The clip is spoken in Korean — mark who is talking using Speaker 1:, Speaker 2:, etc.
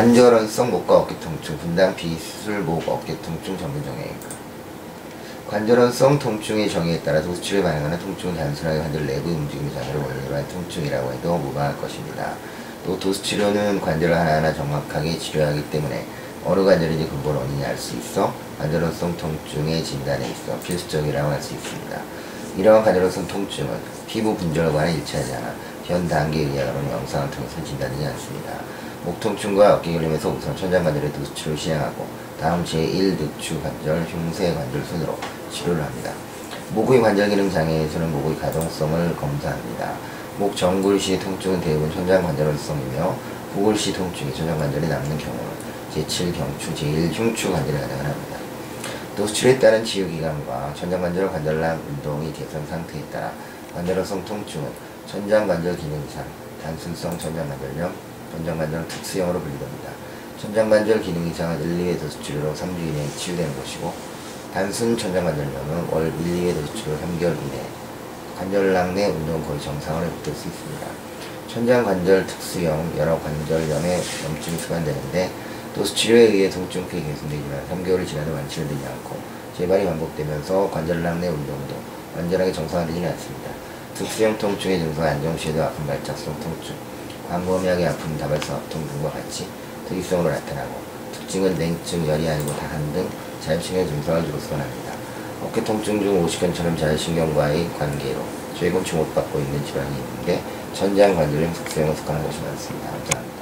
Speaker 1: 관절원성 목과 어깨 통증, 분당 비술 목 어깨 통증 전문 정형외과. 관절원성 통증의 정의에 따라 도수치를 반영하는 통증은 단순하게 관절 내부 움직임의 장애를 원인으로 한 통증이라고 해도 무방할 것입니다. 또 도수치료는 관절을 하나하나 정확하게 치료하기 때문에 어느 관절인지 근본 원인이 알 수 있어 관절원성 통증의 진단에 있어 필수적이라고 할 수 있습니다. 이러한 관절원성 통증은 피부 분절과는 일치하지 않아 현 단계 의학으로는 영상을 통해서 진단되지 않습니다. 목 통증과 어깨 결림에서 우선 천장관절의 도수치료를 시행하고 다음 제1 늑추 관절, 흉쇄 관절 순으로 치료를 합니다. 목의 관절 기능 장애에서는 목의 가동성을 검사합니다. 목 정골시 통증은 대부분 천장관절성이며 부골시 통증이 천장관절에 남는 경우는 제7 경추, 제1 흉추 관절에 가능을 합니다. 도수치료에 따른 치유기간과 천장관절 관절낭 운동의 개선 상태에 따라 관절성 통증은 천장관절 기능 이상, 단순성 천장관절염, 천장관절 특수형으로 분류됩니다. 천장관절 기능 이상은 1, 2회 도수치료로 3주 이내에 치유되는 것이고 단순 천장관절염은 월 1, 2회 도수치료 3개월 이내에 관절낭 내 운동 거의 정상을 회복될 수 있습니다. 천장관절 특수형 여러 관절염의 염증이 수반되는데 도수치료에 의해 통증 피해 개선되지만 3개월이 지나도 완치는 되지 않고 재발이 반복되면서 관절낭 내 운동도 완전하게 정상화되지는 않습니다. 특수형 통증의 증상 안정시에도 아픈 발작성 통증, 광범위하게 아픈 다발성 합통 등과 같이 특이성으로 나타나고 특징은 냉증, 열이 아니고 다한 등 자율신경 증상을 주로 수반합니다. 어깨 통증 중 오십견처럼 자율신경과의 관계로 최근 주목받고 있는 질환이 있는데 천장 관절염 특수형을 속하는 것이 많습니다. 감사합니다.